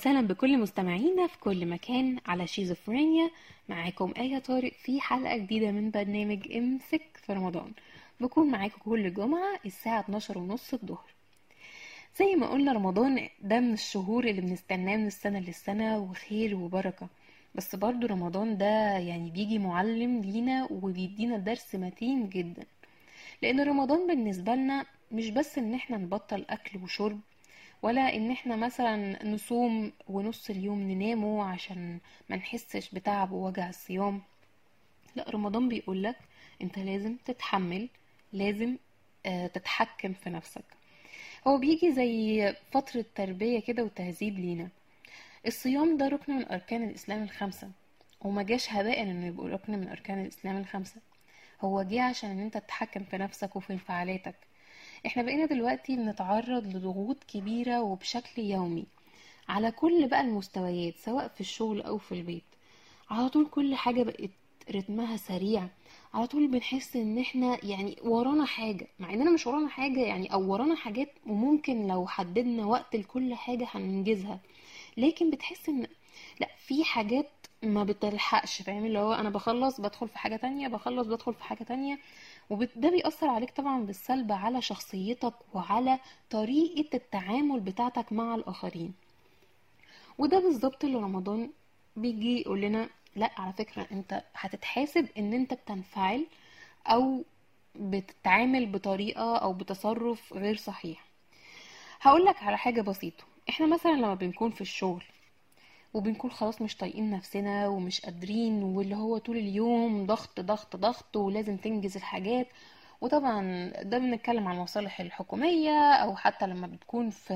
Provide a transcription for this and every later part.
وسهلا بكل مستمعينا في كل مكان على شيزوفرينيا. معاكم آية طارق في حلقة جديدة من برنامج إمسك في رمضان. بكون معاكم كل جمعة الساعة 12 ونص الظهر. زي ما قلنا رمضان ده من الشهور اللي بنستناه من السنة للسنة وخير وبركة. بس برضو رمضان ده يعني بيجي معلم لينا وبيدينا درس متين جدا. لأن رمضان بالنسبة لنا مش بس إن إحنا نبطل أكل وشرب ولا إن إحنا مثلا نصوم ونص اليوم ننامه عشان ما نحسش بتعب ووجع الصيام. لا رمضان بيقولك أنت لازم تتحمل لازم آه، تتحكم في نفسك. هو بيجي زي فترة تربية كده وتهذيب لينا. الصيام ده ركن من أركان الإسلام الخمسة. وما جاش هباء إنه يبقى ركن من أركان الإسلام الخمسة. هو جه عشان إن أنت تتحكم في نفسك وفي انفعالاتك. إحنا بقينا دلوقتي بنتعرض لضغوط كبيرة وبشكل يومي على كل بقى المستويات سواء في الشغل أو في البيت. على طول كل حاجة بقت رتمها سريع. على طول بنحس إن إحنا يعني ورانا حاجة مع اننا مش ورانا حاجة يعني أو ورانا حاجات وممكن لو حددنا وقت لكل حاجة هننجزها. لكن بتحس إن لأ في حاجات ما بتلحقش فاهم؟ اللي هو أنا بخلص بدخل في حاجة تانية بخلص بدخل في حاجة تانية. وده بيأثر عليك طبعا بالسلب على شخصيتك وعلى طريقة التعامل بتاعتك مع الآخرين. وده بالظبط اللي رمضان بيجي يقول لنا لا على فكرة أنت هتتحاسب إن أنت بتنفعل أو بتتعامل بطريقة أو بتصرف غير صحيح. هقولك على حاجة بسيطة. إحنا مثلا لما بنكون في الشغل وبنكون خلاص مش طايقين نفسنا ومش قادرين واللي هو طول اليوم ضغط ضغط ضغط ولازم تنجز الحاجات. وطبعا ده بنتكلم عن المصالح الحكومية أو حتى لما بتكون في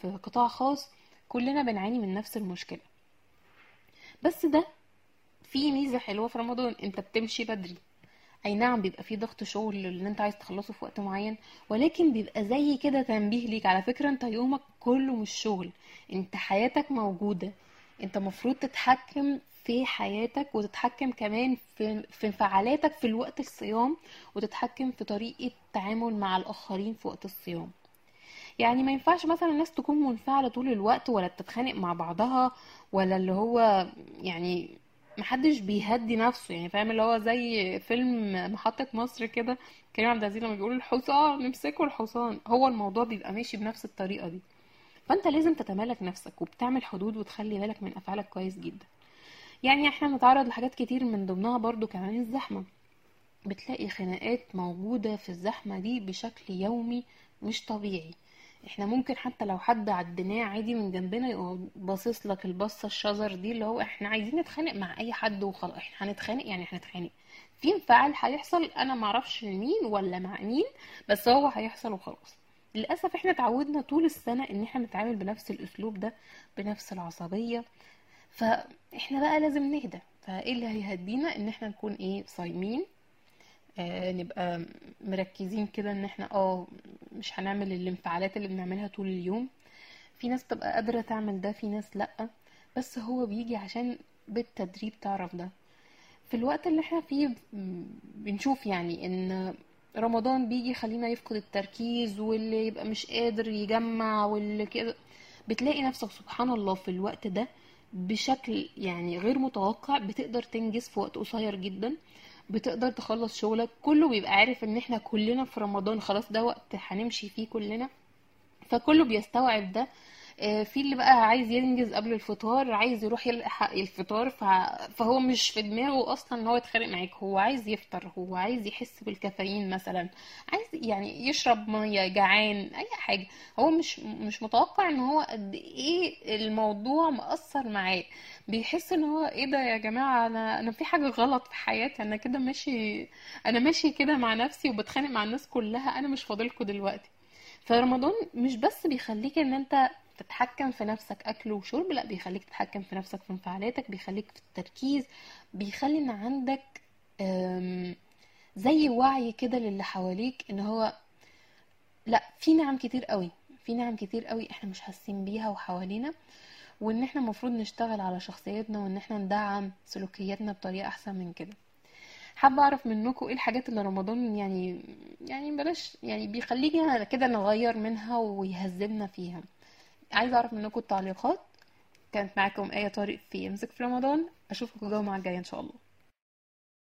في قطاع خاص كلنا بنعاني من نفس المشكلة. بس ده في ميزة حلوة في رمضان أنت بتمشي بدري. أي نعم بيبقى في ضغط شغل اللي أنت عايز تخلصه في وقت معين ولكن بيبقى زي كده تنبيه ليك. على فكرة أنت يومك كله مش شغل أنت حياتك موجودة. انت مفروض تتحكم في حياتك وتتحكم كمان في في انفعالاتك في الوقت الصيام وتتحكم في طريقة التعامل مع الآخرين في وقت الصيام. يعني ما ينفعش مثلا الناس تكون منفعلة طول الوقت ولا بتتخانق مع بعضها ولا اللي هو يعني محدش بيهدي نفسه. يعني فاهم اللي هو زي فيلم محطة مصر كده كريم عبد العزيز لما بيقول الحصان نمسكوا الحصان. هو الموضوع بيبقى ماشي بنفس الطريقة دي. فأنت لازم تتمالك نفسك وبتعمل حدود وتخلي بالك من أفعالك كويس جدا. يعني إحنا بنتعرض لحاجات كتير من ضمنها برضو كمان الزحمة. بتلاقي خناقات موجودة في الزحمة دي بشكل يومي مش طبيعي. إحنا ممكن حتى لو حد عديناه عادي من جنبنا يقوم باصص لك البصة الشجر دي اللي هو إحنا عايزين نتخانق مع أي حد وخلاص. إحنا هنتخانق؟ يعني هنتخانق. في انفعال هيحصل أنا معرفش مين ولا مع مين بس هو هيحصل وخلاص. للأسف إحنا اتعودنا طول السنة إن إحنا نتعامل بنفس الأسلوب ده بنفس العصبية. فإحنا بقى لازم نهدى. فإيه اللي هيهدينا؟ إن إحنا نكون إيه صايمين. آه نبقى مركزين كده إن إحنا آه مش هنعمل الانفعالات اللي بنعملها طول اليوم. في ناس تبقى قادرة تعمل ده في ناس لأ. بس هو بيجي عشان بالتدريب تعرف ده. في الوقت اللي إحنا فيه بنشوف يعني إن رمضان بيجي يخلينا يفقد التركيز واللي يبقى مش قادر يجمع واللي كده. بتلاقي نفسك سبحان الله في الوقت ده بشكل يعني غير متوقع بتقدر تنجز في وقت قصير جدا بتقدر تخلص شغلك كله بيبقى عارف إن إحنا كلنا في رمضان خلاص ده وقت هنمشي فيه كلنا. فكله بيستوعب ده. في اللي بقى عايز ينجز قبل الفطار عايز يروح يلحق الفطار. فهو مش في دماغه أصلا إن هو يتخانق معاك. هو عايز يفطر هو عايز يحس بالكافيين مثلا عايز يعني يشرب مية جعان أي حاجة. هو مش مش متوقع إن هو قد إيه الموضوع مأثر معاه. بيحس إن هو إيه ده يا جماعة أنا أنا في حاجة غلط في حياتي أنا كده ماشي أنا ماشي كده مع نفسي وبتخانق مع الناس كلها أنا مش فاضلكوا دلوقتي. فرمضان مش بس بيخليك إن أنت تتحكم في نفسك أكل وشرب لا بيخليك تتحكم في نفسك في انفعالاتك بيخليك في التركيز بيخلي إن عندك زي وعي كده للي حواليك إن هو لا في نعم كتير قوي في نعم كتير قوي إحنا مش حاسين بيها وحوالينا وإن إحنا المفروض نشتغل على شخصيتنا وإن إحنا ندعم سلوكياتنا بطريقة أحسن من كده. حابة أعرف منكم إيه الحاجات اللي رمضان يعني يعني بلاش يعني بيخلينا كده نغير منها ويهذبنا فيها. عايزة أعرف منكم التعليقات. كانت معاكم آية طارق في امسك في رمضان. أشوفكم الجمعة الجاية إن شاء الله.